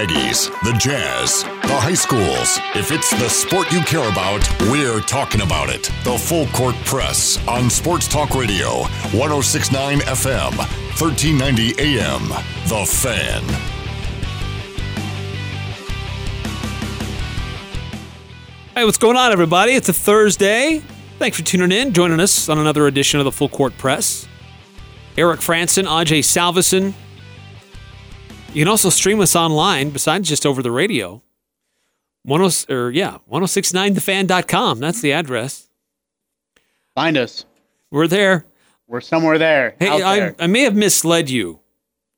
Aggies, the Jazz, the high schools. If it's the sport you care about, we're talking about it. The Full Court Press on Sports Talk Radio, 1069 FM, 1390 AM. The Fan. Hey, what's going on, everybody? It's a Thursday. Thanks for tuning in, joining us on another edition of the Full Court Press. Eric Frandsen, Ajay Salvesen. You can also stream us online besides just over the radio. 10, or yeah, 1069thefan.com. That's the address. Find us. We're there. We're somewhere there. Hey, I, there. I may have misled you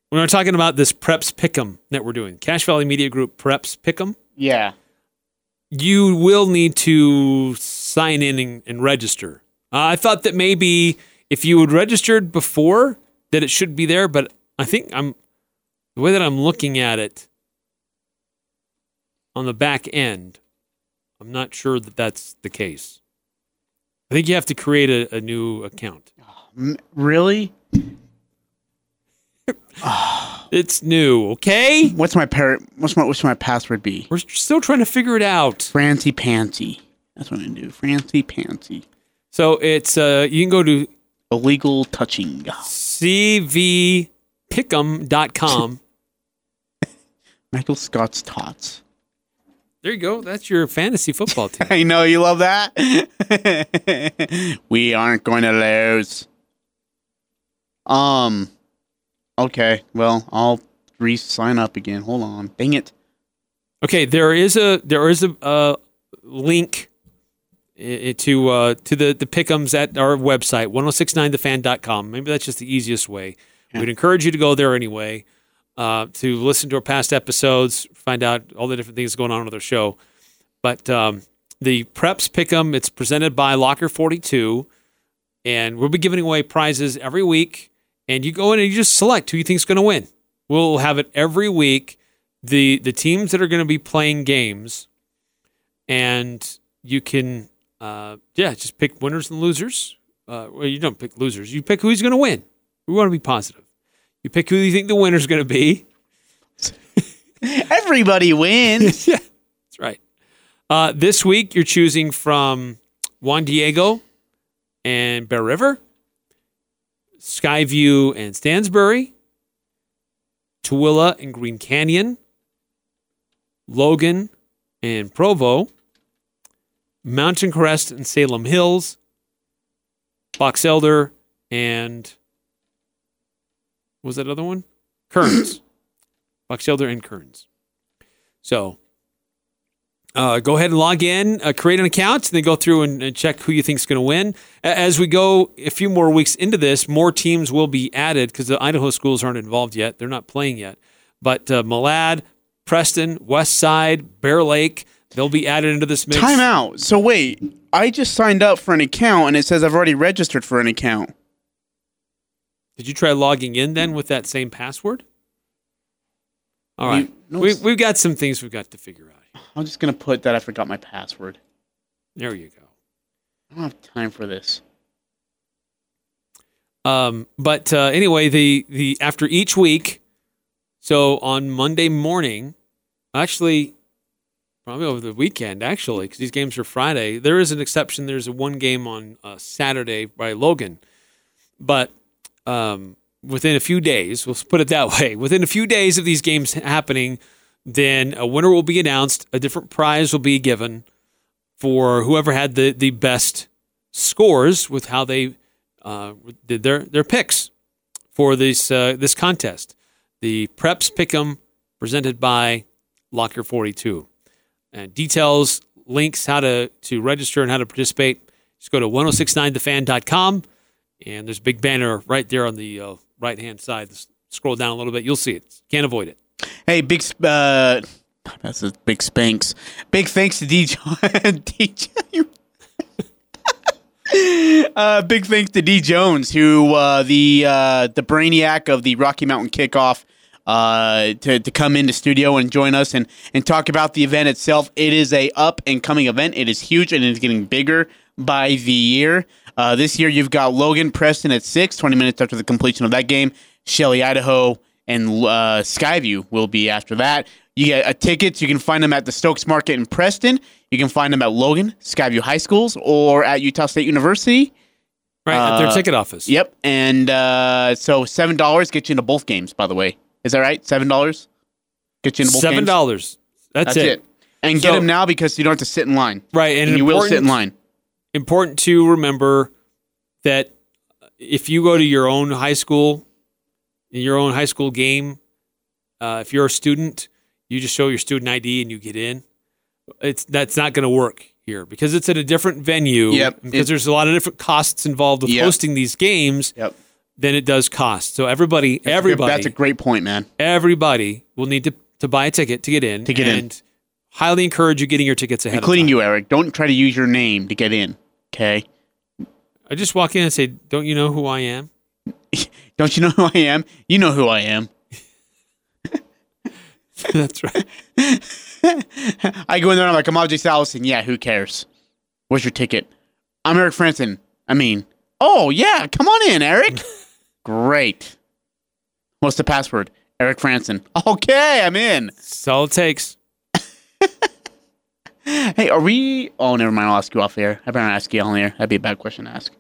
when we're talking about this Preps Pick'em that we're doing. Cache Valley Media Group Preps Pick'em. yeah. you will need to sign in and, and register. Uh, I thought that maybe if you had registered before, that it should be there, but I think I'm the way that I'm looking at it on the back end. I'm not sure that that's the case. I think you have to create a, a new account. Really? It's new, okay? What's my par- What's my What's my password be? We're still trying to figure it out. Francie Pansy. That's what I'm gonna do. Francie Pansy. So it's uh, you can go to Illegal touching. cvpick'em.com. Michael Scott's tots. There you go. That's your fantasy football team. I know you love that. we aren't going to lose. Um. Okay. Well, I'll re-sign up again. Hold on. Dang it. Okay, there is a there is a uh, link to uh, to the the pickums at our website 1069thefan.com. Maybe that's just the easiest way. We'd encourage you to go there anyway uh, to listen to our past episodes, find out all the different things going on with our show. But um, the Preps Pick'em, it's presented by Locker 42, and we'll be giving away prizes every week. And you go in and you just select who you think's going to win. We'll have it every week. The the teams that are going to be playing games, and you can uh, yeah just pick winners and losers. Uh, well, you don't pick losers. You pick who's going to win. We want to be positive. You pick who you think the winner's going to be. Everybody wins. yeah, that's right. Uh, this week, you're choosing from Juan Diego and Bear River, Skyview and Stansbury, Tooele and Green Canyon, Logan and Provo, Mountain Crest and Salem Hills, Box Elder and what was that other one? Kearns. Box Elder and Kearns. So uh, go ahead and log in, uh, create an account, and then go through and, and check who you think is going to win. As we go a few more weeks into this, more teams will be added because the Idaho schools aren't involved yet. They're not playing yet. But uh, Malad, Preston, West Side, Bear Lake, they'll be added into this mix. Time out. So wait, I just signed up for an account and it says I've already registered for an account. Did you try logging in then with that same password? All right. You- no, we, we've got some things we've got to figure out. I'm just gonna put that I forgot my password. There you go. I don't have time for this. Um, but uh, anyway, the the after each week, so on Monday morning, actually, probably over the weekend, actually, because these games are Friday. There is an exception. There's a one game on uh, Saturday by Logan, but um, within a few days, we'll put it that way. Within a few days of these games happening, then a winner will be announced. A different prize will be given for whoever had the the best scores with how they uh, did their their picks for this uh, this contest. The Preps Pick'em presented by Locker 42. And details, links, how to to register and how to participate. Just go to 1069thefan.com and there's a big banner right there on the uh, right hand side. Scroll down a little bit, you'll see it. Can't avoid it. Hey, big uh, that's a big spanks. Big thanks to DJ. DJ. uh, big thanks to Dee Jones, who uh, the uh, the brainiac of the Rocky Mountain Kickoff, uh, to to come into studio and join us and and talk about the event itself. It is a up and coming event. It is huge and it's getting bigger by the year. Uh, this year you've got Logan Preston at six, 20 minutes after the completion of that game. Shelley, Idaho, and uh, Skyview will be after that. You get uh, tickets. You can find them at the Stokes Market in Preston. You can find them at Logan, Skyview High Schools, or at Utah State University. Right at their Uh, ticket office. Yep. And uh, so seven dollars gets you into both games. By the way, is that right? Seven dollars gets you into both Seven games. dollars. That's, That's it. it. And So- get them now because you don't have to sit in line. Right, and, And you will sit in line. Important to remember that if you go to your own high school, in your own high school game, uh, if you're a student, you just show your student ID and you get in. It's that's not going to work here because it's at a different venue. Yep. Because It- there's a lot of different costs involved with Yep. hosting these games Yep. than it does cost. So everybody, everybody, That's a great point, man. everybody will need to, to buy a ticket to get in. To get in. highly encourage you getting your tickets ahead. Including of time. you, Eric. Don't try to use your name to get in. Okay. I just walk in and say, "Don't you know who I am?" Don't you know who I am? You know who I am. That's right. I go in there and I'm like, I'm Ajay Salvesen. Yeah, who cares? Where's your ticket? I'm Eric Frandsen. I mean, oh, yeah, come on in, Eric. Great. What's the password? Eric Frandsen. Okay, I'm in. That's all it takes. Hey, are we? Oh, never mind. I'll ask you off air. I better not ask you on air. That'd be a bad question to ask.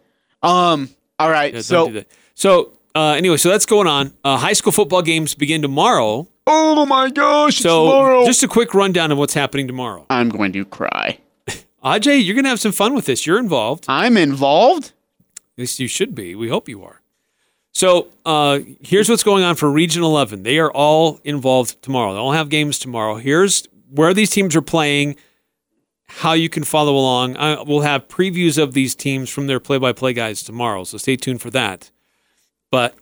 Um. All right. Yeah, so. do so uh, anyway, so that's going on. Uh, high school football games begin tomorrow. Oh my gosh! So tomorrow. just a quick rundown of what's happening tomorrow. I'm going to cry. Ajay, you're gonna have some fun with this. You're involved. I'm involved. At least you should be. We hope you are. So uh, here's what's going on for Region 11. They are all involved tomorrow. They all have games tomorrow. Here's where these teams are playing, how you can follow along. I, we'll have previews of these teams from their play-by-play guys tomorrow, so stay tuned for that. But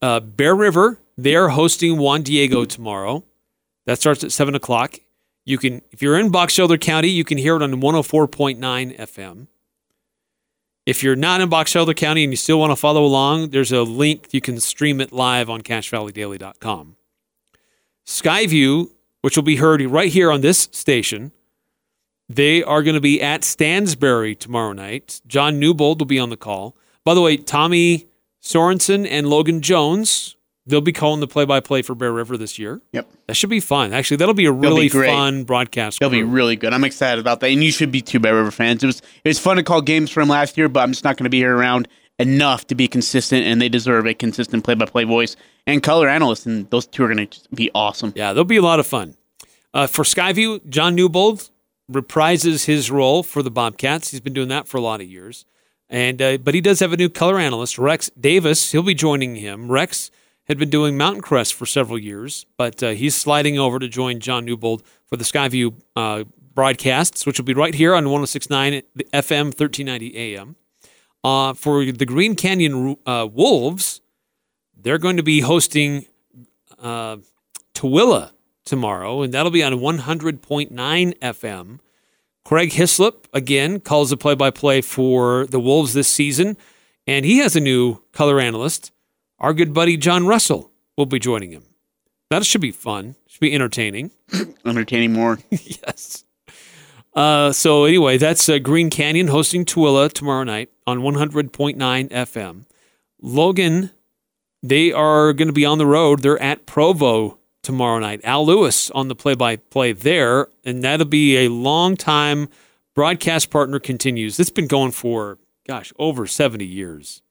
uh, Bear River, they are hosting Juan Diego tomorrow. That starts at seven o'clock. You can, if you're in Box Elder County, you can hear it on 104.9 FM. If you're not in Box Elder County and you still want to follow along, there's a link. You can stream it live on CacheValleyDaily.com. Skyview, which will be heard right here on this station, they are going to be at Stansbury tomorrow night. John Newbold will be on the call. By the way, Tommy Sorensen and Logan Jones, they'll be calling the play-by-play for Bear River this year. Yep. That should be fun. Actually, that'll be a really great. fun broadcast. They'll be really good. I'm excited about that, and you should be too, Bear River fans. It was it was fun to call games from last year, but I'm just not going to be here around enough to be consistent, and they deserve a consistent play-by-play voice and color analyst, and those two are going to be awesome. Yeah, they'll be a lot of fun. Uh, for Skyview, John Newbold reprises his role for the Bobcats. He's been doing that for a lot of years, and uh, but he does have a new color analyst, Rex Davis. He'll be joining him. Rex had been doing Mountain Crest for several years, but uh, he's sliding over to join John Newbold for the Skyview uh, broadcasts, which will be right here on 106.9 FM, 1390 AM. Uh, for the Green Canyon uh, Wolves, they're going to be hosting uh, Tooele tomorrow, and that'll be on 100.9 FM. Craig Hislop, again, calls the play by play for the Wolves this season, and he has a new color analyst. Our good buddy John Russell will be joining him. That should be fun, should be entertaining. Entertaining more. yes. Uh, so anyway, that's uh, Green Canyon hosting Tooele tomorrow night on 100.9 FM. Logan, they are going to be on the road. They're at Provo tomorrow night. Al Lewis on the play-by-play there, and that'll be a long time broadcast partner. Continues. It's been going for gosh over 70 years.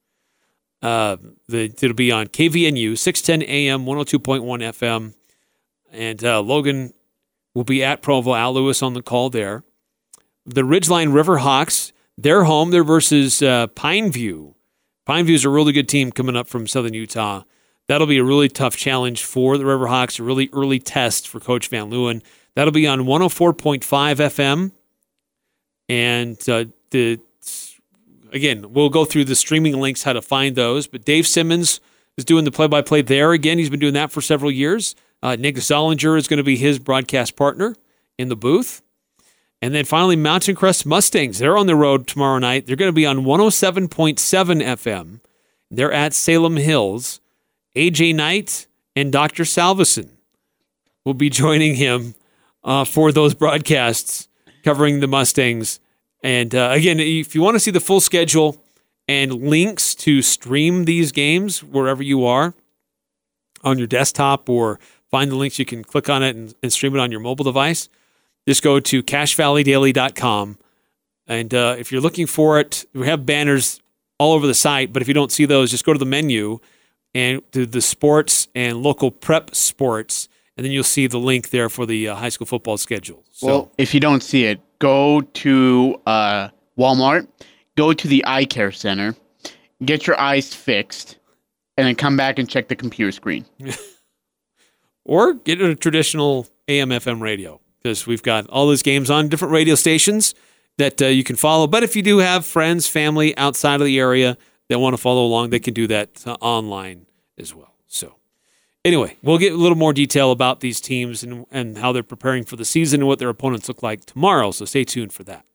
Uh, the, it'll be on KVNU 610 AM 102.1 FM, and uh, Logan will be at Provo. Al Lewis on the call there. The Ridgeline Riverhawks, they're home. They're versus uh, Pineview. Pineview's a really good team coming up from Southern Utah. That'll be a really tough challenge for the Riverhawks, a really early test for Coach Van Leeuwen. That'll be on 104.5 FM. And uh, the again, we'll go through the streaming links how to find those. But Dave Simmons is doing the play-by-play there again. He's been doing that for several years. Uh, Nick Zollinger is going to be his broadcast partner in the booth. And then finally, Mountain Crest Mustangs. They're on the road tomorrow night. They're going to be on 107.7 FM. They're at Salem Hills. AJ Knight and Dr. Salveson will be joining him uh, for those broadcasts covering the Mustangs. And uh, again, if you want to see the full schedule and links to stream these games wherever you are on your desktop or find the links. You can click on it and, and stream it on your mobile device. Just go to cachevalleydaily.com. And uh, if you're looking for it, we have banners all over the site. But if you don't see those, just go to the menu and to the sports and local prep sports. And then you'll see the link there for the uh, high school football schedule. So, Well, if you don't see it, go to uh, Walmart, go to the eye care center, get your eyes fixed, and then come back and check the computer screen. or get a traditional AM FM radio because we've got all those games on different radio stations that uh, you can follow. But if you do have friends, family outside of the area that want to follow along, they can do that uh, online as well. So, anyway, we'll get a little more detail about these teams and, and how they're preparing for the season and what their opponents look like tomorrow. So, stay tuned for that.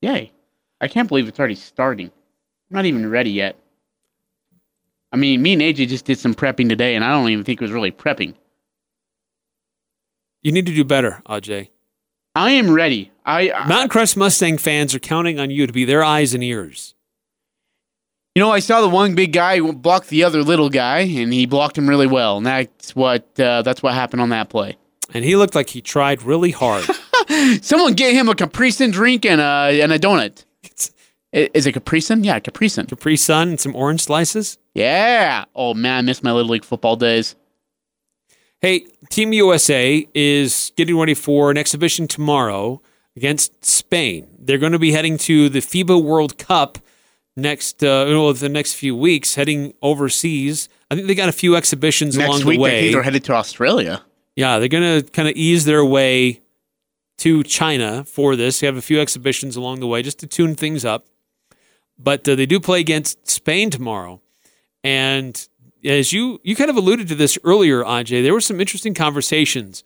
Yay. I can't believe it's already starting. I'm not even ready yet. I mean, me and AJ just did some prepping today, and I don't even think it was really prepping. You need to do better, AJ. I am ready. I, I Mountain Crest Mustang fans are counting on you to be their eyes and ears. You know, I saw the one big guy block the other little guy, and he blocked him really well, and that's what uh, that's what happened on that play. And he looked like he tried really hard. Someone get him a Capri Sun drink and a and a donut. It's Is it Capri Sun? Yeah, Capri Sun. Capri Sun and some orange slices. Yeah. Oh man, I miss my little league football days. Hey, Team USA is getting ready for an exhibition tomorrow against Spain. They're going to be heading to the FIBA World Cup next, uh, well, the next few weeks, heading overseas. I think they got a few exhibitions Next along week, the I way. think they're headed to Australia. Yeah, they're going to kind of ease their way to China for this. They have a few exhibitions along the way just to tune things up. But uh, they do play against Spain tomorrow. And as you you kind of alluded to this earlier, Ajay, there were some interesting conversations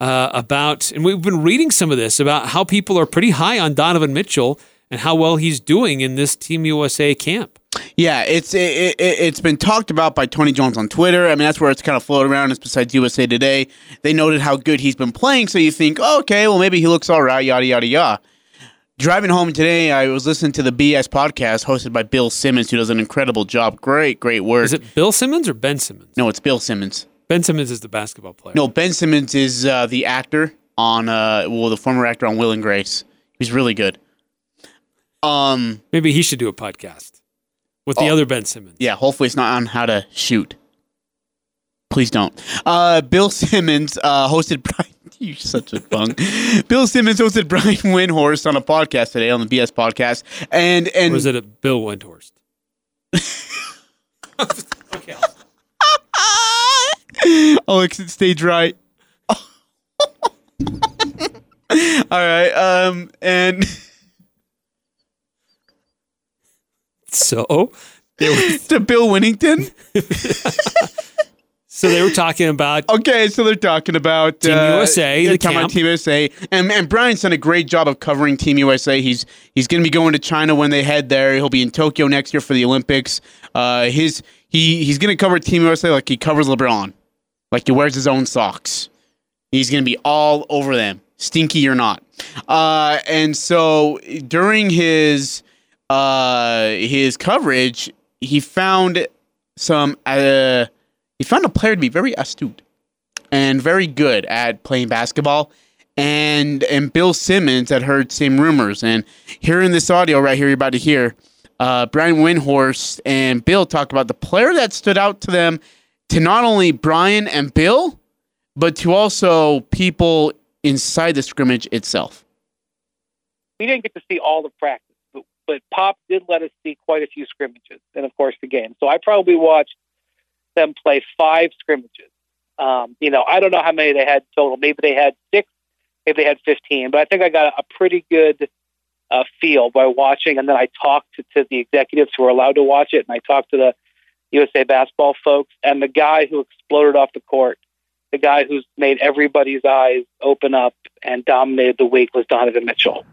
uh, about, and we've been reading some of this about how people are pretty high on Donovan Mitchell and how well he's doing in this Team USA camp. Yeah, it's it, it, it's been talked about by Tony Jones on Twitter. I mean, that's where it's kind of floated around. It's besides USA Today. They noted how good he's been playing, so you think, oh, okay, well maybe he looks all right, yada yada yada. Driving home today, I was listening to the BS podcast hosted by Bill Simmons, who does an incredible job. Great, great work. Is it Bill Simmons or Ben Simmons? no, it's Bill Simmons. Ben Simmons is the basketball player. No, Ben Simmons is uh, the actor on, uh, well, the former actor on Will and Grace. He's really good. Um, Maybe he should do a podcast with the Oh. other Ben Simmons. yeah, hopefully it's not on how to shoot. Please don't. Uh, Bill Simmons uh, hosted Brian. You're such a bung. Bill Simmons hosted Brian Windhorst on a podcast today on the BS podcast, and and Or was it a Bill Windhorst? okay. I'll exit stage right. All right. Um, and So to Bill Winnington. so they were talking about Okay, so they're talking about Team uh, USA, they're the talking about. Team USA, and and Brian's done a great job of covering Team USA. He's he's going to be going to China when they head there. He'll be in Tokyo next year for the Olympics. Uh, his he he's going to cover Team USA like he covers LeBron, like he wears his own socks. He's going to be all over them, stinky or not. Uh, and so during his uh, his coverage, he found some uh, he found a player to be very astute and very good at playing basketball. And and Bill Simmons had heard same rumors. And here in this audio right here, you're about to hear uh, Brian Windhorst and Bill talk about the player that stood out to them, to not only Brian and Bill, but to also people inside the scrimmage itself. we didn't get to see all the practice, but, Pop did let us see quite a few scrimmages, and of course the game. So I probably watched them play five scrimmages. Um, you know, I don't know how many they had total. Maybe they had six, maybe they had fifteen, but I think I got a pretty good uh, feel by watching. And then I talked to, to the executives who were allowed to watch it, and I talked to the USA basketball folks, and the guy who exploded off the court. The guy who's made everybody's eyes open up and dominated the week was Donovan Mitchell.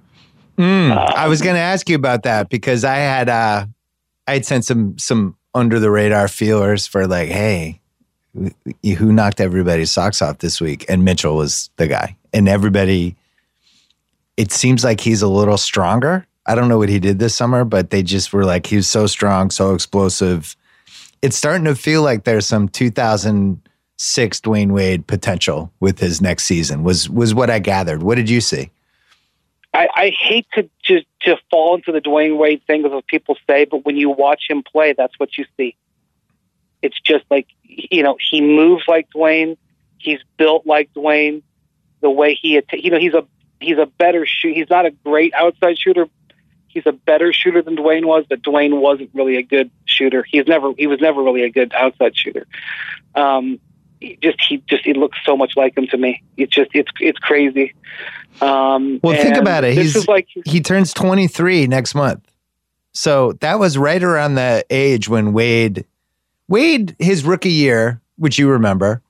Mm, Uh, I was going to ask you about that because I had uh, I had sent some some under the radar feelers for like, hey, who- who knocked everybody's socks off this week? And Mitchell was the guy, and everybody. It seems like he's a little stronger. I don't know what he did this summer, but they just were like, he was so strong, so explosive. It's starting to feel like there's some 2006 Dwyane Wade potential with his next season. Was was what I gathered. What did you see? I, I hate to just to fall into the Dwyane Wade thing as what people say, but when you watch him play, that's what you see. It's just like you know he moves like Dwyane, he's built like Dwyane. The way he, att- you know, he's a he's a better shoot. He's not a great outside shooter. He's a better shooter than Dwyane was, but Dwyane wasn't really a good shooter. He's never he was never really a good outside shooter. Um, he just he just he looks so much like him to me. It's just it's it's crazy. Um, well, think about it. He's like he turns 23 next month. So that was right around the age when Wade Wade his rookie year, which you remember,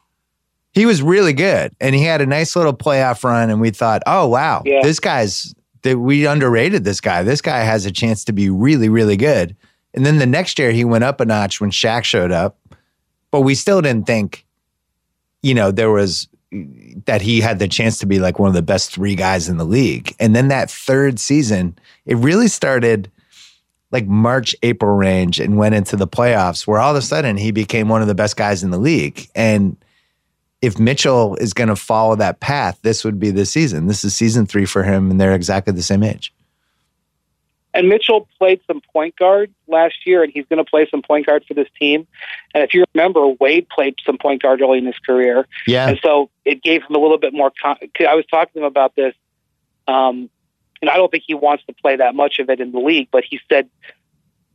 he was really good and he had a nice little playoff run and we thought, "Oh, wow. Yeah. This guy's that we underrated this guy. This guy has a chance to be really really good." And then the next year he went up a notch when Shaq showed up. But we still didn't think you know, there was that he had the chance to be like one of the best three guys in the league. And then that third season, it really started like March, April range and went into the playoffs where all of a sudden he became one of the best guys in the league. And if Mitchell is going to follow that path, this would be the season. This is season three for him, and they're exactly the same age. And Mitchell played some point guard last year, and he's going to play some point guard for this team. And if you remember, Wade played some point guard early in his career, Yeah. and so it gave him a little bit more. Con- I was talking to him about this, um, and I don't think he wants to play that much of it in the league. But he said,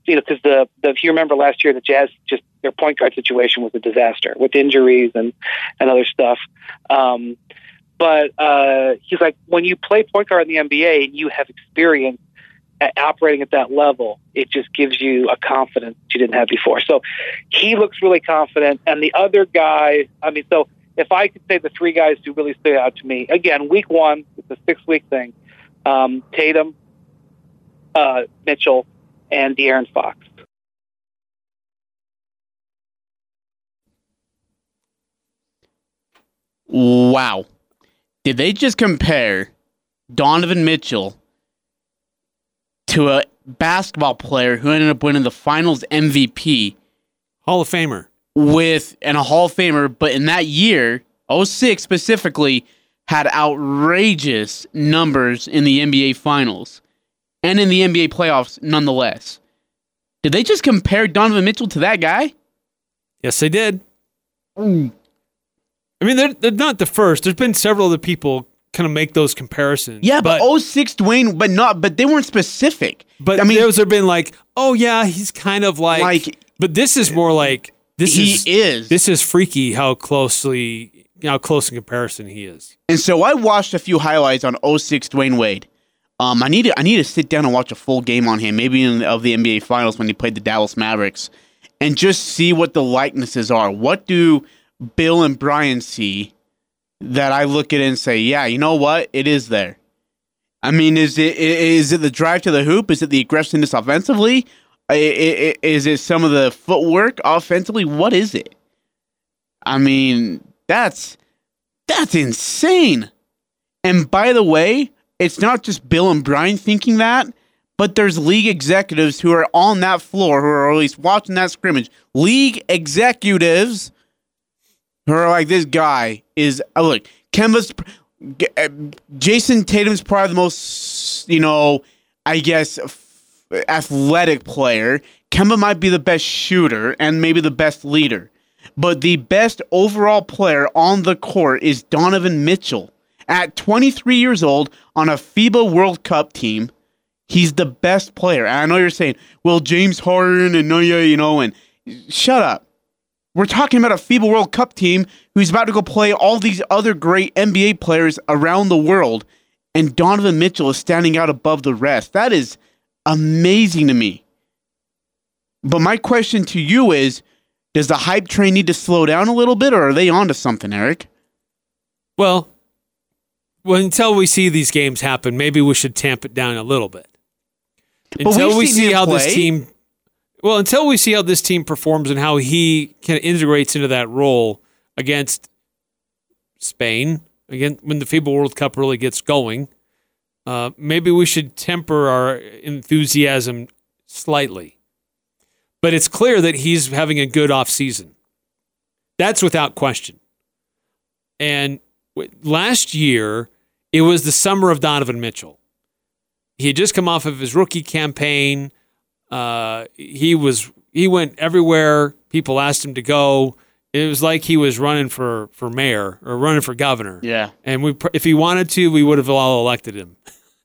you know, because the, the if you remember last year, the Jazz just their point guard situation was a disaster with injuries and and other stuff. Um, but uh, he's like, when you play point guard in the NBA and you have experience operating at that level, it just gives you a confidence you didn't have before. So he looks really confident. And the other guy, I mean, so if I could say the three guys who really stood out to me, again, week one, it's a six week thing um, Tatum, uh, Mitchell, and De'Aaron Fox. Wow. Did they just compare Donovan Mitchell to a basketball player who ended up winning the finals MVP Hall of Famer. with and a Hall of Famer, but in that year, 06 specifically, had outrageous numbers in the NBA finals and in the NBA playoffs nonetheless. Did they just compare Donovan Mitchell to that guy? Yes, they did. Mm. I mean, they're, they're not the first. There's been several other people kind of make those comparisons. Yeah, but, but 06 Dwyane, but not but they weren't specific. But I mean, those have been like, oh yeah, he's kind of like, Like- but this is more like this he is, is. this is freaky how closely how close in comparison he is. And so I watched a few highlights on 06 Dwyane Wade. Um, I need to I need to sit down and watch a full game on him, maybe in of the NBA Finals when he played the Dallas Mavericks, and just see what the likenesses are. What do Bill and Brian see that I look at it and say, yeah, you know what, it is there. I mean, is it is it the drive to the hoop? Is it the aggressiveness offensively? Is it some of the footwork offensively? What is it? I mean, that's that's insane. And by the way, it's not just Bill and Brian thinking that, but there's league executives who are on that floor who are at least watching that scrimmage. League executives are like, this guy is oh, look, Kemba's uh, Jayson Tatum's probably the most, you know, I guess athletic player. Kemba might be the best shooter and maybe the best leader. But the best overall player on the court is Donovan Mitchell. At 23 years old on a FIBA World Cup team, he's the best player. And I know you're saying, well, James Harden and no, you know, and shut up. We're talking about a FIBA World Cup team who's about to go play all these other great NBA players around the world, and Donovan Mitchell is standing out above the rest. That is amazing to me. But my question to you is does the hype train need to slow down a little bit, or are they onto something, Eric? Well, well, until we see these games happen, maybe we should tamp it down a little bit. Until we see how this team, well, until we see how this team performs and how he kind of integrates into that role against Spain, again when the FIBA World Cup really gets going, uh, maybe we should temper our enthusiasm slightly. But it's clear that he's having a good off season. That's without question. And w- last year, it was the summer of Donovan Mitchell. He had just come off of his rookie campaign. Uh, he was he went everywhere. People asked him to go. It was like he was running for for mayor or running for governor. Yeah. And we, if he wanted to, we would have all elected him.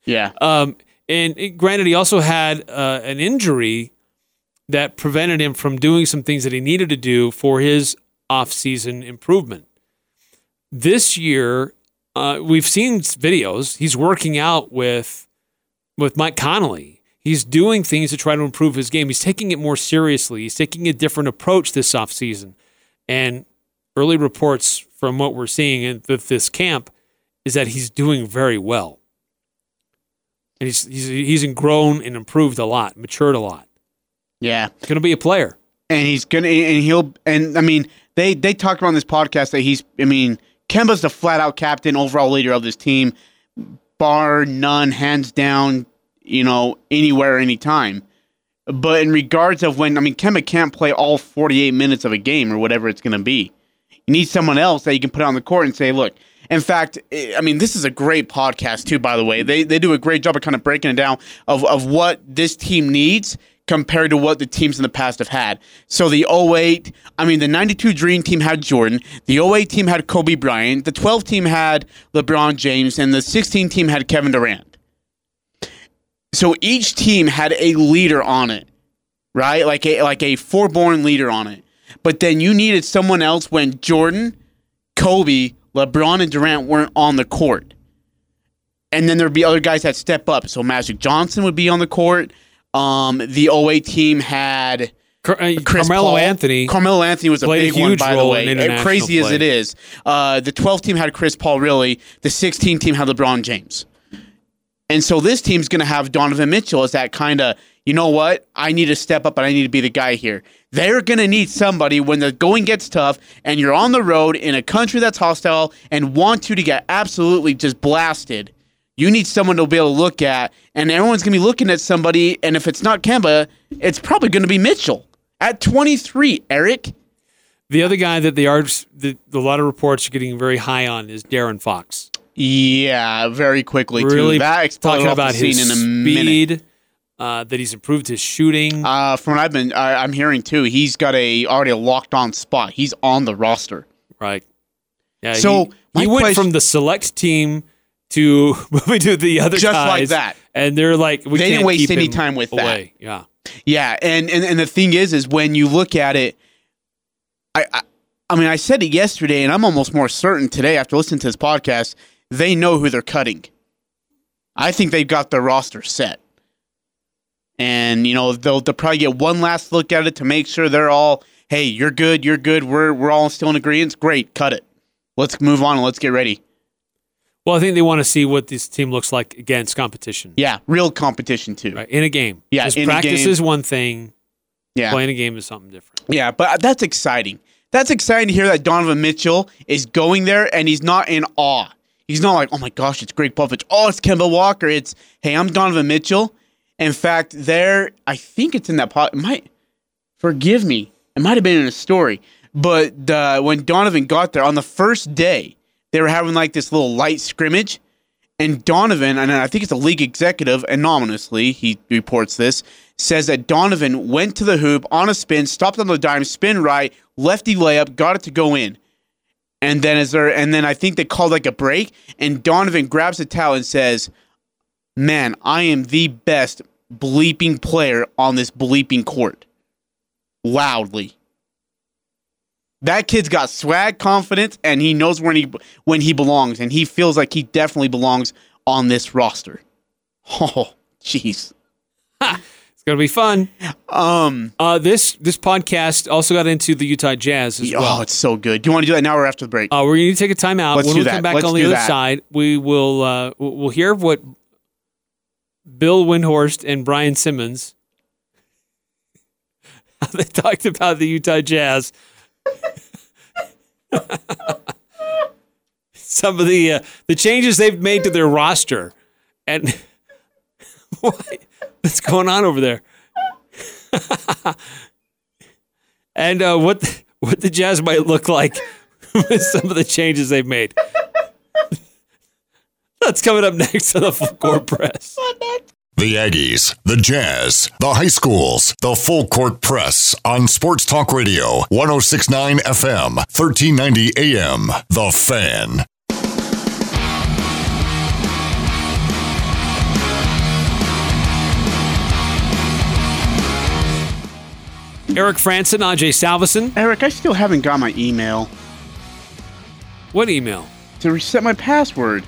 Yeah. Um, and it- granted, he also had uh, an injury that prevented him from doing some things that he needed to do for his off-season improvement. This year, uh, we've seen videos. He's working out with with Mike Conley. He's doing things to try to improve his game. He's taking it more seriously. He's taking a different approach this offseason. And early reports from what we're seeing in this camp is that he's doing very well. And he's, he's, he's grown and improved a lot, matured a lot. Yeah. He's going to be a player. and he's gonna and he'll and I mean they they talked about on this podcast that he's I mean Kemba's the flat out captain, overall leader of this team, bar none, hands down, you know anywhere, anytime. But in regards of when I mean Kemba can't play all forty eight minutes of a game or whatever it's gonna be, you need someone else that you can put on the court and say, look. In fact, eh, I mean, this is a great podcast too. By the way, they they do a great job of kind of breaking it down of of what this team needs compared to what the teams in the past have had. So the 08, I mean, the 92 Dream team had Jordan, the 08 team had Kobe Bryant, the 12 team had LeBron James, and the 16 team had Kevin Durant. So each team had a leader on it, right? Like a like a foreborn leader on it. But then you needed someone else when Jordan, Kobe, LeBron, and Durant weren't on the court. And then there'd be other guys that step up. So Magic Johnson would be on the court. Um, the 08 team had Car- uh, Carmelo Paul. Anthony. Carmelo Anthony was a big one, by the way. Crazy as it is, uh, the 12 team had Chris Paul. Really, the 16 team had LeBron James, and so this team's going to have Donovan Mitchell as that kind of. You know what? I need to step up and I need to be the guy here. They're going to need somebody when the going gets tough and you're on the road in a country that's hostile and want you to get absolutely just blasted. You need someone to be able to look at, and everyone's going to be looking at somebody. And if it's not Kemba, it's probably going to be Mitchell at 23. Eric, The other guy that they are, the, a lot of reports are getting very high on is De'Aaron Fox. Yeah, very quickly Really too. That talking about his in a minute. speed, uh, that he's improved his shooting. Uh, from what I've been, I, I'm hearing too, he's got a already a locked on spot. He's on the roster. right. Yeah. So, he, he went question- from the select team to moving to the other Just guys, like that. and they're like, we They can't didn't waste keep any time with that. away. Yeah. Yeah, and, and and the thing is, is when you look at it, I, I I mean, I said it yesterday, and I'm almost more certain today after listening to this podcast. They know who they're cutting. I think they've got their roster set, and you know they'll they'll probably get one last look at it to make sure they're all, hey, you're good, you're good, we're we're all still in agreement. Great, cut it. Let's move on and let's get ready. Well, I think they want to see what this team looks like against competition. Yeah, real competition too. Right. In a game. Yeah, 'Cause in a practice is one thing. Yeah, Playing a game is something different. Yeah, but that's exciting. That's exciting to hear that Donovan Mitchell is going there and he's not in awe. He's not like, oh my gosh, it's Gregg Popovich. Oh, it's Kemba Walker. It's, hey, I'm Donovan Mitchell. In fact, there, I think it's in that pot. It might, forgive me, it might have been in a story. But uh, when Donovan got there on the first day, they were having like this little light scrimmage. And Donovan, and I think it's a league executive, anonymously, he reports this, says that Donovan went to the hoop on a spin, stopped on the dime, spin right, lefty layup, got it to go in. And then as there, and then I think they called like a break, and Donovan grabs a towel and says, "Man, I am the best bleeping player on this bleeping court." Loudly. That kid's got swag, confidence, and he knows when he when he belongs, and he feels like he definitely belongs on this roster. Oh, jeez. It's gonna be fun. Um. Uh, this this podcast also got into the Utah Jazz as well. Oh, it's so good. Do you want to do that now or after the break? Uh, we're going to take a time out. Let's when do we that. come back Let's on the other that. side, we will uh, we'll hear what Bill Windhorst and Brian Simmons they talked about the Utah Jazz. Some of the uh, the changes they've made to their roster, and what, what's going on over there, and uh, what what the Jazz might look like with some of the changes they've made. That's coming up next on the Full Court Press. The Aggies, the Jazz, the high schools, the full court press on Sports Talk Radio, 1069 FM, 1390 AM. The Fan. Eric Frandsen, Ajay Salvesen. Eric, I still haven't got my email What email? to reset my password.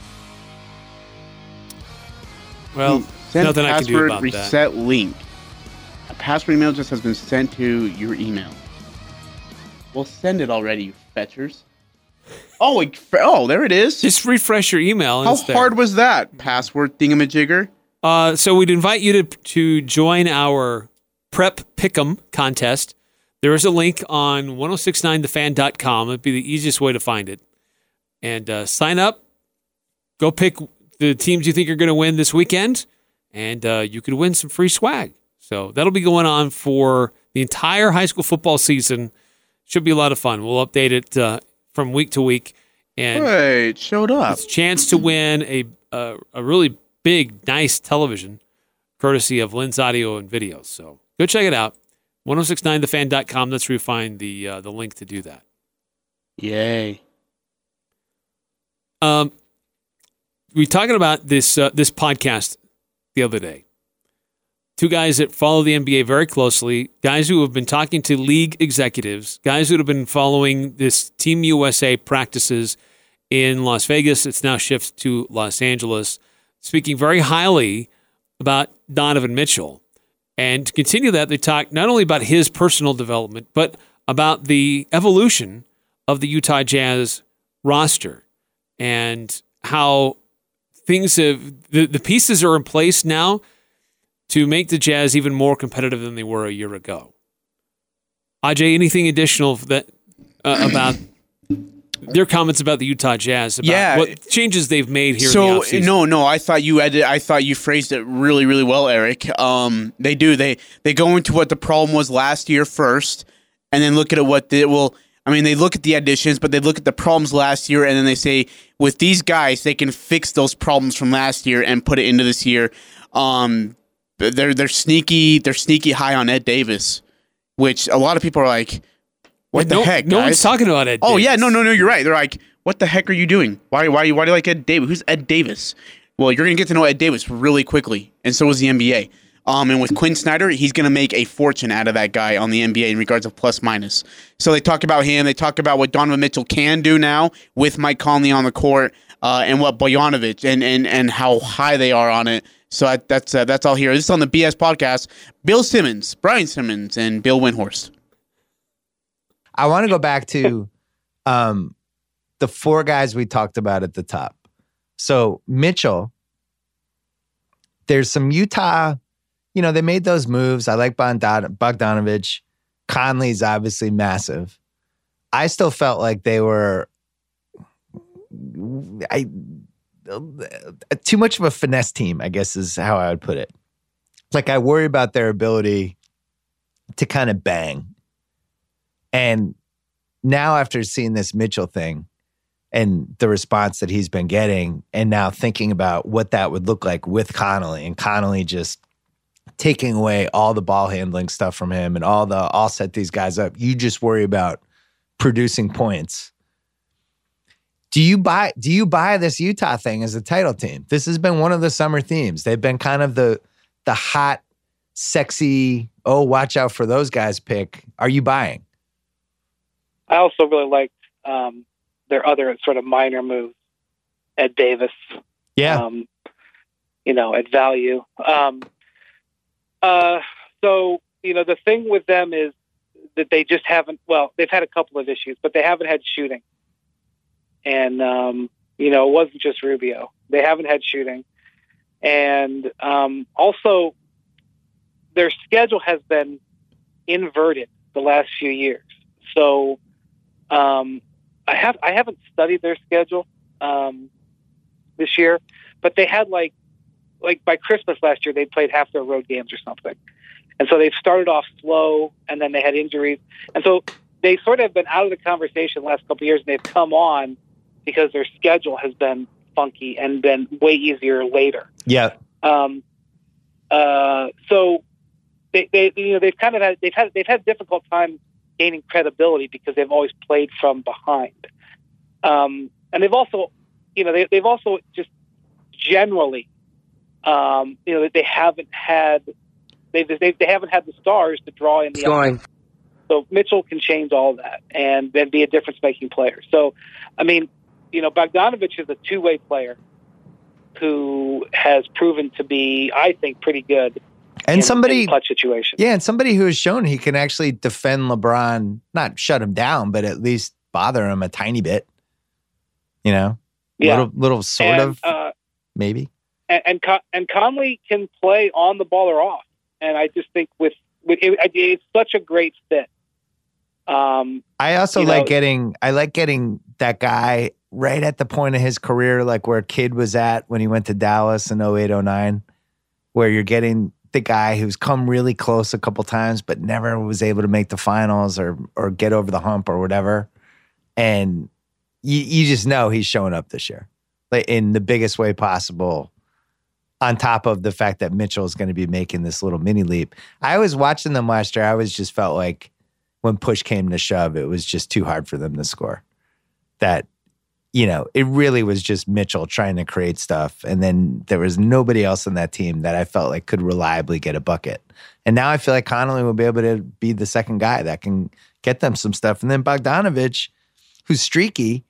Well, Send nothing I can do password about that. reset link. A password email just has been sent to your email. Well, send it already, you fetchers. Oh, it- oh, there it is. Just refresh your email. And How it's there. hard was that password thingamajigger? Uh, so we'd invite you to to join our prep pick'em contest. There is a link on 1069thefan.com. It'd be the easiest way to find it. And uh, sign up. Go pick the teams you think are going to win this weekend, and uh, you could win some free swag. So that'll be going on for the entire high school football season. Should be a lot of fun. We'll update it uh, from week to week. And Hey, showed up. it's a chance to win a a, a really big, nice television, courtesy of Lens Audio and Videos. So go check it out. 1069thefan.com. That's where you find the uh, the link to do that. Yay. Um, we talking about this uh, this podcast the other day. Two guys that follow the NBA very closely, guys who have been talking to league executives, guys who have been following this Team USA practices in Las Vegas. It's now shifted to Los Angeles, speaking very highly about Donovan Mitchell. And to continue that, they talk not only about his personal development, but about the evolution of the Utah Jazz roster and how things have the, the pieces are in place now to make the Jazz even more competitive than they were a year ago. Ajay, anything additional that uh, about their comments about the Utah Jazz? About Yeah. what changes they've made here. So no, no, I thought you edited, I thought you phrased it really, really well, Eric. Um, they do. They they go into what the problem was last year first, and then look at what the well. I mean, they look at the additions, but they look at the problems last year, and then they say, with these guys, they can fix those problems from last year and put it into this year. Um, they're they're sneaky. They're sneaky high on Ed Davis, which a lot of people are like, "What the no, heck?" No guys? one's talking about it. Oh yeah, no, no, no. You're right. They're like, what the heck are you doing? Why, why, why do you like Ed Davis? Who's Ed Davis? Well, you're gonna get to know Ed Davis really quickly, and so is the NBA. Um, and with Quinn Snyder, he's gonna make a fortune out of that guy on the NBA in regards of plus minus. So they talk about him. They talk about what Donovan Mitchell can do now with Mike Conley on the court, uh, and what Bojanovic and and and how high they are on it. So I, that's uh, that's all here. This is on the BS podcast. Bill Simmons, Brian Simmons, and Bill Windhorst. I want to go back to um, the four guys we talked about at the top. So Mitchell, there's some Utah, you know, they made those moves. I like Bogdan- Bogdanovich. Conley's obviously massive. I still felt like they were I too much of a finesse team, I guess is how I would put it. Like I worry about their ability to kind of bang. And now, after seeing this Mitchell thing and the response that he's been getting, and now thinking about what that would look like with Conley and Conley just taking away all the ball handling stuff from him and all the, I'll set these guys up. You just worry about producing points. Do you buy do you buy this Utah thing as a title team? This has been one of the summer themes. They've been kind of the the hot, sexy, oh, watch out for those guys pick. Are you buying? I also really liked um, their other sort of minor moves. Ed Davis, Yeah. um, you know, at value. Um, uh, so, you know, the thing with them is that they just haven't, well, they've had a couple of issues, but they haven't had shooting. And, um, you know, it wasn't just Rubio. They haven't had shooting. And um, also, their schedule has been inverted the last few years. So, um, I have I haven't studied their schedule um, this year, but they had like like by Christmas last year they played half their road games or something, and so they've started off slow, and then they had injuries, and so they sort of have been out of the conversation the last couple of years, and they've come on because their schedule has been funky and been way easier later. Yeah. Um, uh, so they, they, you know, they've kind of had they've had they've had difficult time gaining credibility because they've always played from behind, um, and they've also, you know, they, they've also just generally, um, you know, they haven't had they, they they haven't had the stars to draw in the. Scoring. So Mitchell can change all that and then be a difference making player. So, I mean, you know, Bogdanovich is a two way player who has proven to be, I think, pretty good. And in- somebody in clutch situation. Yeah, and somebody who has shown he can actually defend LeBron, not shut him down, but at least bother him a tiny bit. You know, Yeah. little, little sort and, of, uh, maybe. and and, Con- and Conley can play on the ball or off, and I just think with, with it, it's such a great fit. Um, I also like know- getting, I like getting that guy right at the point of his career, like where Kidd was at when he went to Dallas in 08, 09, where you're getting the guy who's come really close a couple times, but never was able to make the finals or or get over the hump or whatever. And you, you just know he's showing up this year, like in the biggest way possible. On top of the fact that Mitchell is going to be making this little mini leap, I was watching them last year. I always just felt like when push came to shove, it was just too hard for them to score. That you know, it really was just Mitchell trying to create stuff. And then there was nobody else on that team that I felt like could reliably get a bucket. And now I feel like Conley will be able to be the second guy that can get them some stuff. And then Bogdanovich, who's streaky,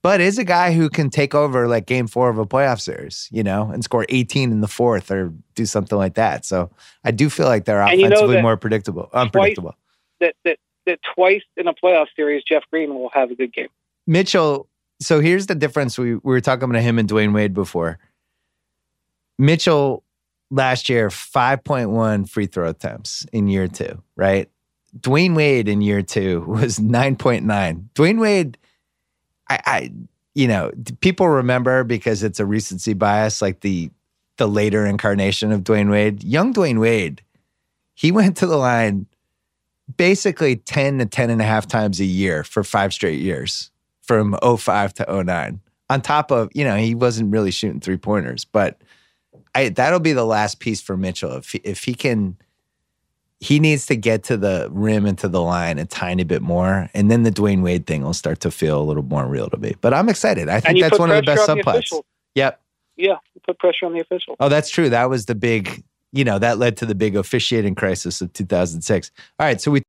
but is a guy who can take over like game four of a playoff series, you know, and score 18 in the fourth or do something like that. So I do feel like they're And you know offensively more predictable, unpredictable. that that that twice in a playoff series, Jeff Green will have a good game. Mitchell. So here's the difference. We, we were talking about him and Dwyane Wade before. Mitchell last year, 5.1 free throw attempts in year two, right? Dwyane Wade in year two was 9.9. Dwyane Wade, I, I you know, people remember because it's a recency bias, like the the later incarnation of Dwyane Wade. Young Dwyane Wade, he went to the line basically 10 to 10 and a half times a year for five straight years from 05 to 09. On top of, you know, he wasn't really shooting three pointers, but I, that'll be the last piece for Mitchell. If he, if he can, he needs to get to the rim and to the line a tiny bit more, and then the Dwyane Wade thing will start to feel a little more real to me. But I'm excited. I think that's one of the best the subplots. Yep. Yeah, put pressure on the official. Oh, that's true. That was the big, you know, that led to the big officiating crisis of 2006. All right, so we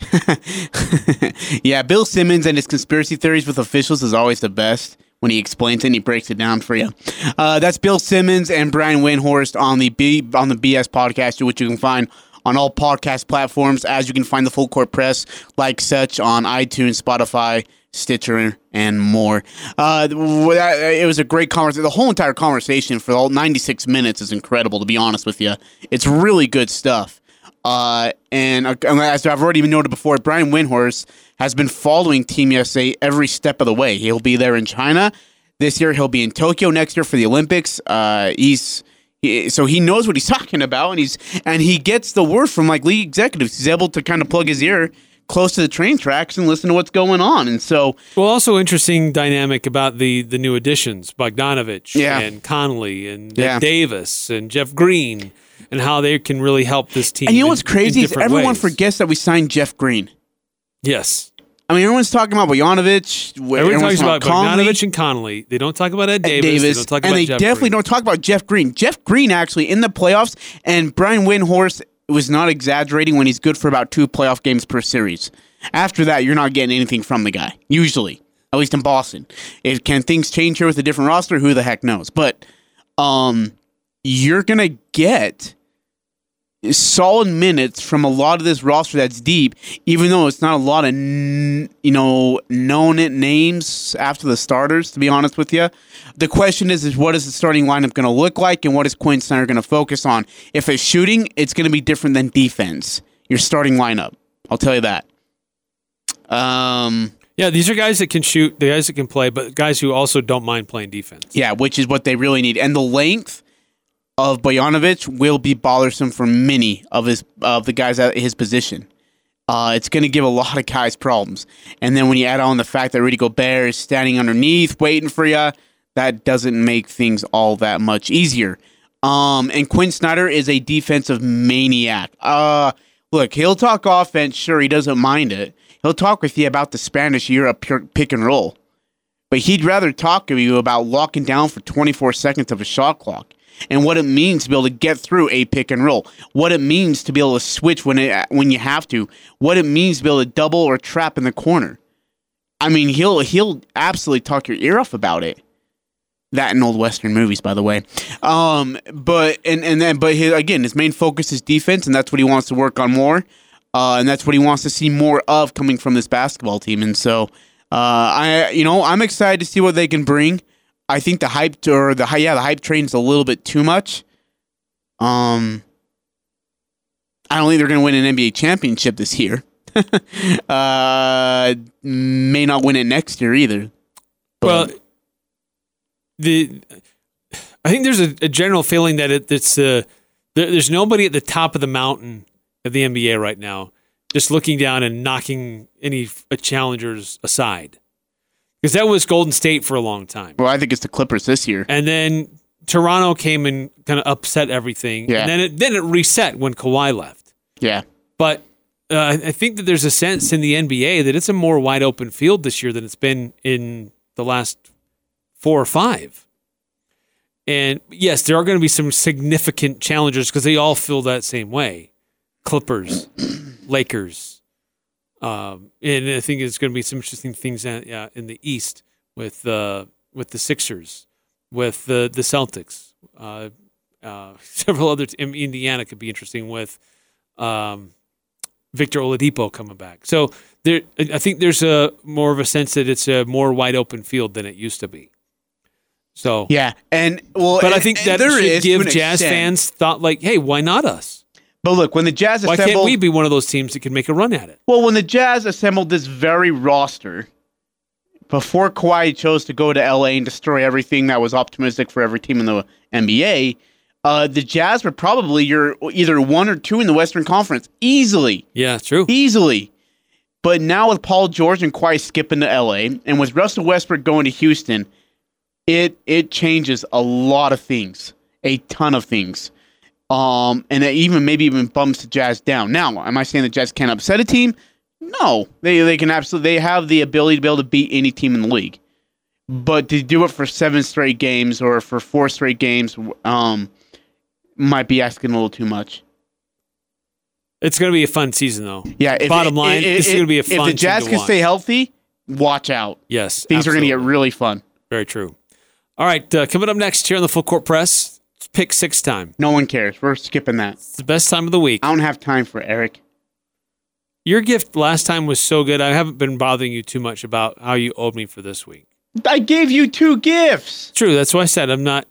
yeah, Bill Simmons and his conspiracy theories with officials is always the best when he explains it and he breaks it down for you. Uh, that's Bill Simmons and Brian Windhorst on the B on the BS podcast, which you can find on all podcast platforms, as you can find the full court press like such on iTunes, Spotify, Stitcher, and more. Uh, it was a great conversation. The whole entire conversation for all 96 minutes is incredible, to be honest with you. It's really good stuff. Uh, and uh, as I've already noted before, Brian Windhorst has been following Team USA every step of the way. He'll be there in China this year. He'll be in Tokyo next year for the Olympics. Uh, he's he, so he knows what he's talking about, and he's and he gets the word from like league executives. He's able to kind of plug his ear close to the train tracks and listen to what's going on. And so, Well, also interesting dynamic about the the new additions, Bogdanovich Yeah. and Conley and Yeah. Davis and Jeff Green, and how they can really help this team. and you know what's in crazy is everyone ways. forgets that we signed Jeff Green. Yes, I mean, everyone's talking about Bogdanovich. everyone everyone's talks about Conley. Bogdanovich and Conley. They don't talk about Ed Davis. They don't talk and they Jeff definitely Green. don't talk about Jeff Green. Jeff Green actually in the playoffs, and Brian Windhorst was not exaggerating when he's good for about two playoff games per series. After that, you're not getting anything from the guy. Usually, at least in Boston. If can things change here with a different roster? Who the heck knows? But um, you're gonna get solid minutes from a lot of this roster that's deep, even though it's not a lot of n- you know known it names after the starters. To be honest with you, the question is: is what is the starting lineup going to look like, and what is Quin Snyder going to focus on? If it's shooting, it's going to be different than defense. Your starting lineup, I'll tell you that. Um, Yeah, these are guys that can shoot, the guys that can play, but guys who also don't mind playing defense. yeah, which is what they really need, and the length of Bogdanovich will be bothersome for many of his of the guys at his position. uh, it's going to give a lot of guys problems. And then when you add on the fact that Rudy Gobert is standing underneath, waiting for you, that doesn't make things all that much easier. Um, and Quin Snyder is a defensive maniac. Uh, look, he'll talk offense. Sure, he doesn't mind it. He'll talk with you about the Spanish Europe pick and roll. But he'd rather talk to you about locking down for 24 seconds of a shot clock and what it means to be able to get through a pick and roll, what it means to be able to switch when it when you have to, what it means to be able to double or trap in the corner. I mean, he'll he'll absolutely talk your ear off about it. That in old western movies, by the way. Um, but and and then but his, again, his main focus is defense, and that's what he wants to work on more. Uh, and that's what he wants to see more of coming from this basketball team. And so, uh, I you know I'm excited to see what they can bring. I think the hype or the yeah the hype train's a little bit too much. Um, I don't think they're going to win an NBA championship this year. uh, may not win it next year either. Well, the I think there's a, a general feeling that it, it's uh, there, there's nobody at the top of the mountain of the NBA right now, just looking down and knocking any challengers aside, because that was Golden State for a long time. Well, I think it's the Clippers this year, and then Toronto came and kind of upset everything, yeah. and then it then it reset when Kawhi left. Yeah, but uh, I think that there's a sense in the NBA that it's a more wide open field this year than it's been in the last four or five. And yes, there are going to be some significant challengers because they all feel that same way. Clippers, Lakers, um, and I think it's going to be some interesting things in, uh, in the East with uh, with the Sixers, with the the Celtics, uh, uh several other. T- Indiana could be interesting with um, Victor Oladipo coming back. So there, I think there's a more of a sense that it's a more wide open field than it used to be. So yeah, and well, but and, I think that should give Jazz extent. fans thought like, hey, why not us? But look, when the Jazz why assembled, can't we be one of those teams that can make a run at it? Well, when the Jazz assembled this very roster before Kawhi chose to go to LA and destroy everything that was optimistic for every team in the NBA, uh, the Jazz were probably your either one or two in the Western Conference easily. Yeah, true. Easily. But now with Paul George and Kawhi skipping to LA, and with Russell Westbrook going to Houston it it changes a lot of things, a ton of things. Um, and it even maybe even bumps the Jazz down. Now, am I saying the Jazz can't upset a team? No, they they can absolutely they have the ability to be able to beat any team in the league. But to do it for seven straight games or for four straight games, um, might be asking a little too much. It's going to be a fun season, though. Yeah. If, Bottom line, if, this is going to be a fun. If the Jazz can stay healthy, watch out. Yes, things absolutely. are going to get really fun. Very true. All right, uh, coming up next here on the Full Court Press, pick six time. No one cares. We're skipping that. It's the best time of the week. I don't have time for Eric. Your gift last time was so good. I haven't been bothering you too much about how you owed me for this week. I gave you two gifts. True. That's why I said I'm not.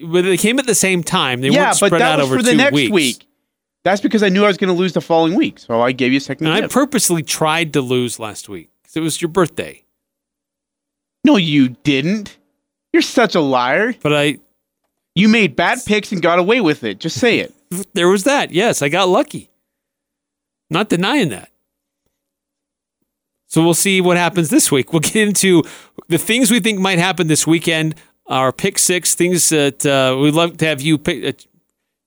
But they came at the same time. They yeah, weren't spread but that out was over for the two next weeks. week. That's because I knew I was going to lose the following week, so I gave you a second. And gift. I purposely tried to lose last week because it was your birthday. No, you didn't. You're such a liar. But I. You made bad picks and got away with it. Just say it. There was that. Yes, I got lucky. Not denying that. So we'll see what happens this week. We'll get into the things we think might happen this weekend. Our pick six things that uh, we'd love to have you pick, uh,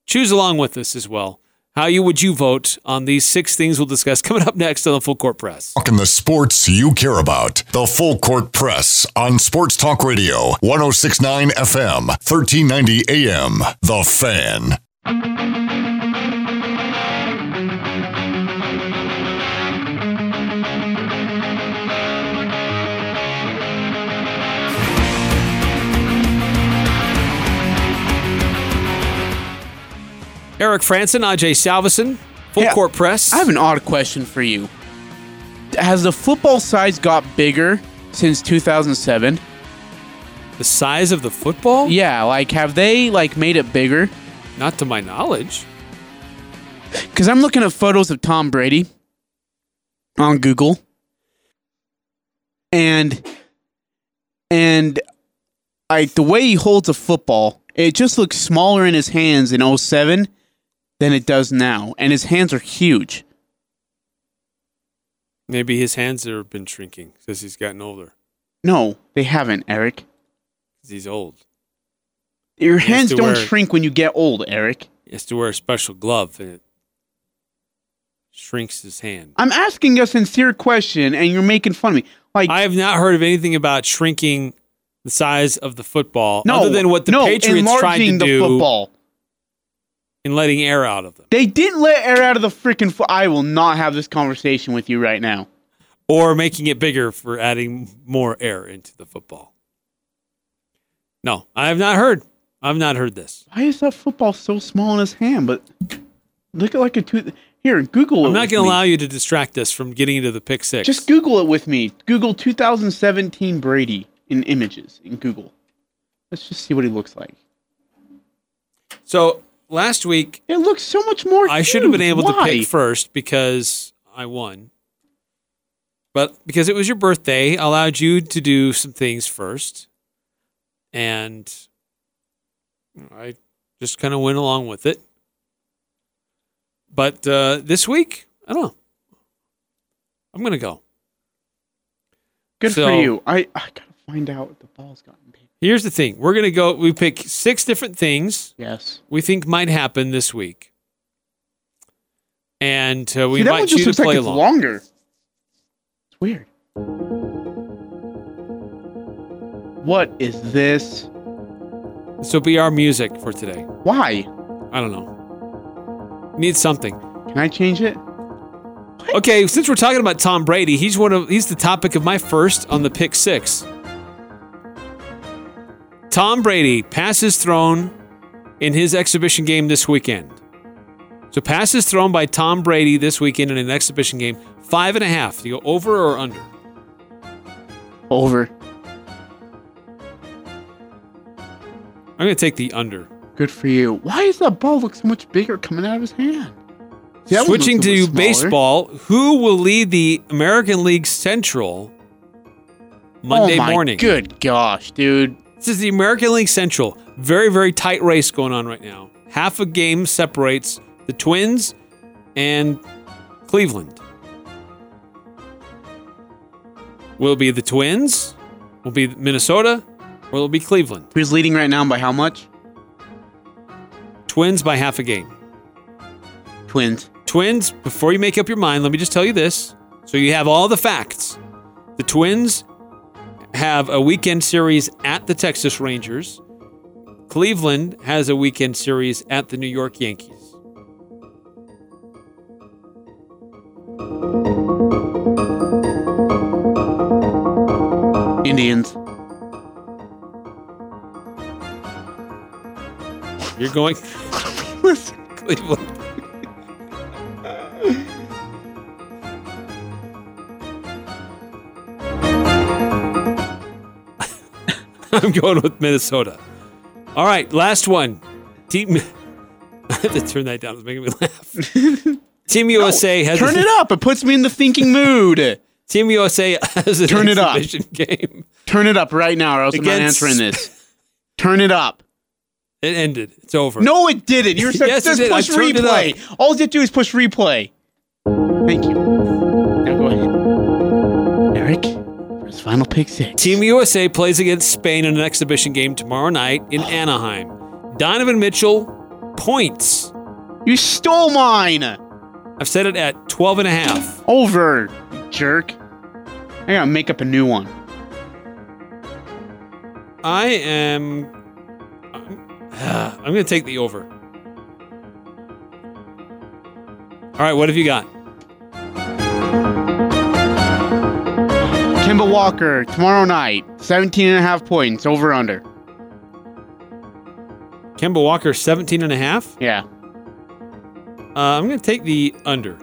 choose along with us as well. How you would you vote on these six things we'll discuss coming up next on the Full Court Press? Talking the sports you care about. The Full Court Press on Sports Talk Radio, 1069 FM, 1390 AM. The Fan. Eric Frandsen, Ajay Salvesen, Full Yeah, Court Press. I have an odd question for you. Has the football size got bigger since 2007? the size of the football? Yeah, like have they like made it bigger? Not to my knowledge. Because I'm looking at photos of Tom Brady on Google, and and like the way he holds a football, it just looks smaller in his hands in 07 than it does now, and his hands are huge. Maybe his hands have been shrinking since he's gotten older. No, they haven't, Eric. 'cause he's old. Your He has hands to don't wear- shrink when you get old, Eric. He has to wear a special glove and it shrinks his hand. I'm asking a sincere question, and you're making fun of me. Like, I have not heard of anything about shrinking the size of the football no, other than what the no, Patriots tried to enlarging the do football. In letting air out of them. They didn't let air out of the freaking. Fo- I will not have this conversation with you right now. or making it bigger for adding more air into the football. No, I have not heard. I've not heard this. Why is that football so small in his hand? But look at like a two. Here, Google. I'm not going to allow you to distract us from getting into the pick six. Just Google it with me. Google 2017 Brady in images in Google. Let's just see what he looks like. so last week It looks so much more. I should have been able to pick first because I won. But because it was your birthday, I allowed you to do some things first. And I just kind of went along with it. But uh, this week, I don't know. I'm going to go. Good So- for you. I, I gotta find out what the ball's gotten big. Here's the thing we're going to go, we pick six different things Yes. we think might happen this week. And uh, we See, invite just to play along. longer. It's weird. What is this? This will be our music for today. Why? I don't know. Need something. Can I change it? Okay, since we're talking about Tom Brady, he's one of he's the topic of my first on the pick six. Tom Brady passes thrown in his exhibition game this weekend. So passes thrown by Tom Brady this weekend in an exhibition game, five and a half. Do you go over or under? Over. I'm going to take the under. Good for you. Why does that ball look so much bigger coming out of his hand? See, Switching to baseball, who will lead the American League Central oh Monday oh my morning? Good gosh, dude. This is the American League Central. Very, very tight race going on right now. Half a game separates the Twins and Cleveland. Will it be the Twins? Will it be Minnesota? Or will it be Cleveland? Who's leading right now by how much? Twins by half a game. Twins. Twins, before you make up your mind, let me just tell you this. So you have all the facts. The Twins have a weekend series at the Texas Rangers. Cleveland has a weekend series at the New York Yankees. Indians. You're going Cleveland. I'm going with Minnesota. All right, last one. Team. I have to turn that down. It's making me laugh. Team USA has Turn a, it up. It puts me in the thinking mood. Team USA has an Turn it up. game. Turn it up right now, or else I'm not answering this. Turn it up. It ended. It's over. No, it didn't. You're Yes, it. Push replay. All you have to do is push replay. Thank you. His final pick six. Team USA plays against Spain in an exhibition game tomorrow night in Anaheim. Donovan Mitchell points. You stole mine. I've set it at 12 and a half. Over, you jerk. I gotta make up a new one. I am. I'm, I'm going to take the over. All right, what have you got? Kemba Walker, tomorrow night, 17 and a half points, over under. Kemba Walker, 17 and a half. Yeah, Uh, I'm going to take the under.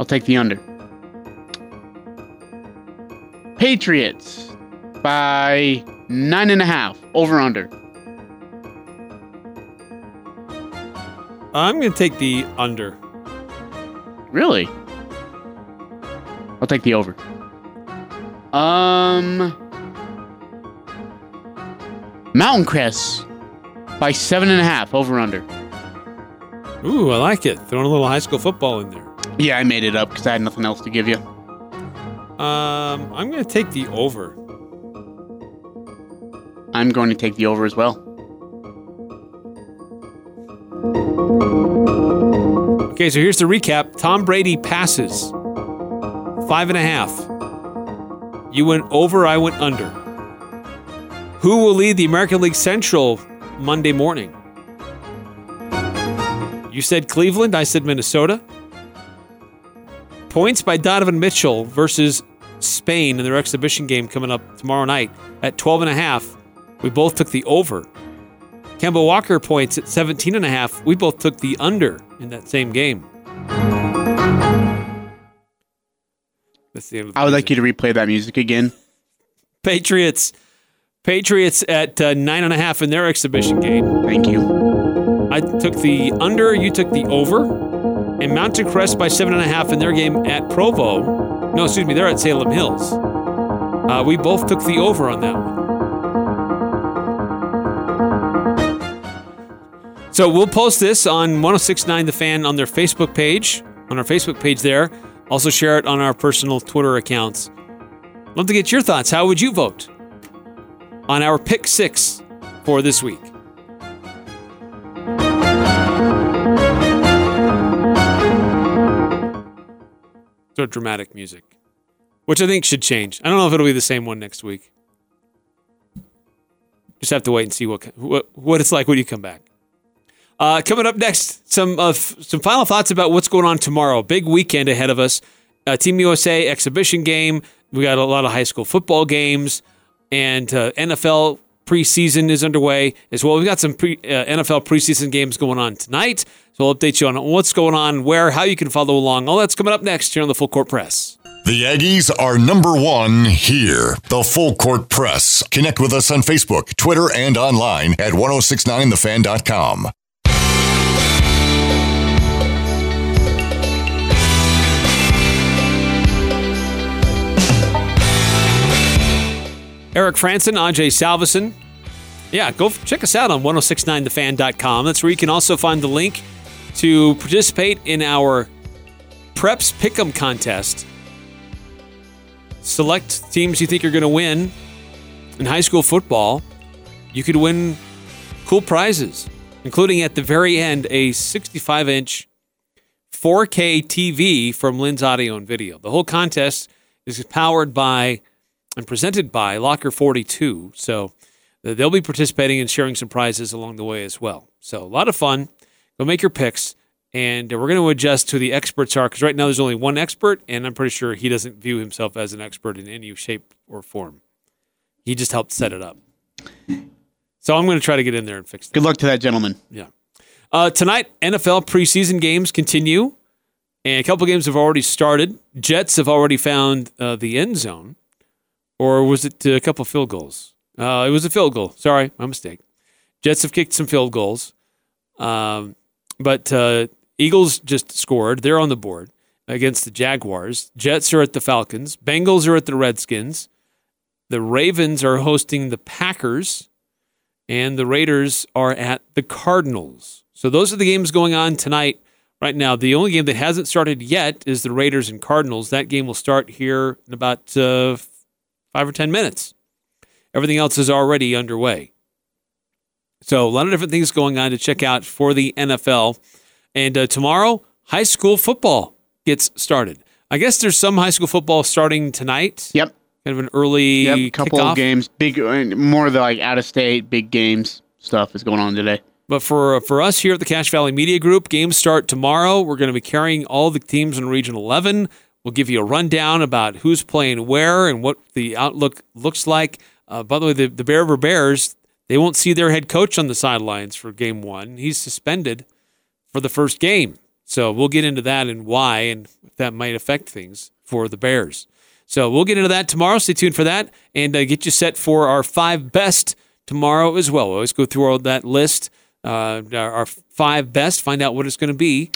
I'll take the under. Patriots by nine and a half, over under. I'm going to take the under. Really? I'll take the over. Um, Mountain Crest by seven and a half, over under. Ooh, I like it. Throwing a little high school football in there. Yeah, I made it up because I had nothing else to give you. Um, I'm going to take the over. I'm going to take the over as well. Okay, so here's the recap. Tom Brady passes five and a half. You went over, I went under. Who will lead the American League Central Monday morning? You said Cleveland, I said Minnesota. Points by Donovan Mitchell versus Spain in their exhibition game coming up tomorrow night at 12 and a half. We both took the over. Kemba Walker points at 17 and a half. We both took the under in that same game. That's the end the I would like you to replay that music again. Patriots. Patriots at uh, nine and a half in their exhibition game. Thank you. I took the under, you took the over. And Mountain Crest by seven and a half in their game at Provo. No, excuse me, they're at Salem Hills. Uh, we both took the over on that one. So we'll post this on 1069 The Fan on their Facebook page, on our Facebook page there. Also share it on our personal Twitter accounts. Love to get your thoughts. How would you vote on our pick six for this week? So dramatic music, which I think should change. I don't know if it'll be the same one next week. Just have to wait and see what what, what it's like when you come back. Uh, coming up next, some uh, f- some final thoughts about what's going on tomorrow. Big weekend ahead of us. Uh, Team USA exhibition game. We got a lot of high school football games, and uh, NFL preseason is underway as well. We've got some pre, uh, NFL preseason games going on tonight, so we'll update you on what's going on, where, how you can follow along. All that's coming up next here on the Full Court Press. The Aggies are number one here. The Full Court Press. Connect with us on Facebook, Twitter, and online at 1069thefan.com. Eric Frandsen, Ajay Salvesen. Yeah, go check us out on 1069thefan.com. That's where you can also find the link to participate in our Preps Pick'em contest. Select teams you think are going to win in high school football. You could win cool prizes, including at the very end a 65 inch 4K TV from Lynn's Audio and Video. The whole contest is powered by and presented by Locker 42. So they'll be participating and sharing some prizes along the way as well. So a lot of fun. Go make your picks. And uh, we're going to adjust to the experts are because right now there's only one expert, and I'm pretty sure he doesn't view himself as an expert in any shape or form. He just helped set it up. So I'm going to try to get in there and fix it. Good luck to that gentleman. Yeah. Uh, tonight, NFL preseason games continue, and a couple games have already started. Jets have already found uh, the end zone, or was it a couple field goals? Uh, it was a field goal. Sorry, my mistake. Jets have kicked some field goals, um, but uh, Eagles just scored. They're on the board against the Jaguars. Jets are at the Falcons. Bengals are at the Redskins. The Ravens are hosting the Packers and the Raiders are at the Cardinals. So those are the games going on tonight. Right now, the only game that hasn't started yet is the Raiders and Cardinals. That game will start here in about uh, five or ten minutes. Everything else is already underway. So a lot of different things going on to check out for the NFL. And uh, tomorrow, high school football gets started. I guess there's some high school football starting tonight. Yep. Kind of an early Yep. Couple kickoff. of games. Big, uh, more of the like out of state, big games stuff is going on today. But for for us here at the Cache Valley Media Group, games start tomorrow. We're going to be carrying all the teams in Region 11. We'll give you a rundown about who's playing where and what the outlook looks like. Uh, by the way, the, the Bear River Bears, they won't see their head coach on the sidelines for game one. He's suspended for the first game. So we'll get into that and why and if that might affect things for the Bears. So we'll get into that tomorrow. Stay tuned for that and uh, get you set for our five best tomorrow as well. We'll always go through all that list, uh, our five best, find out what it's going to be,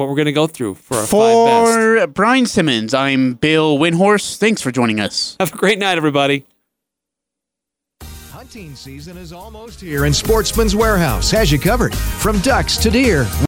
what we're going to go through for our five best. For Brian Simmons, I'm Bill Windhorse. Thanks for joining us. Have a great night, everybody. Hunting season is almost here, and Sportsman's Warehouse has you covered. From ducks to deer,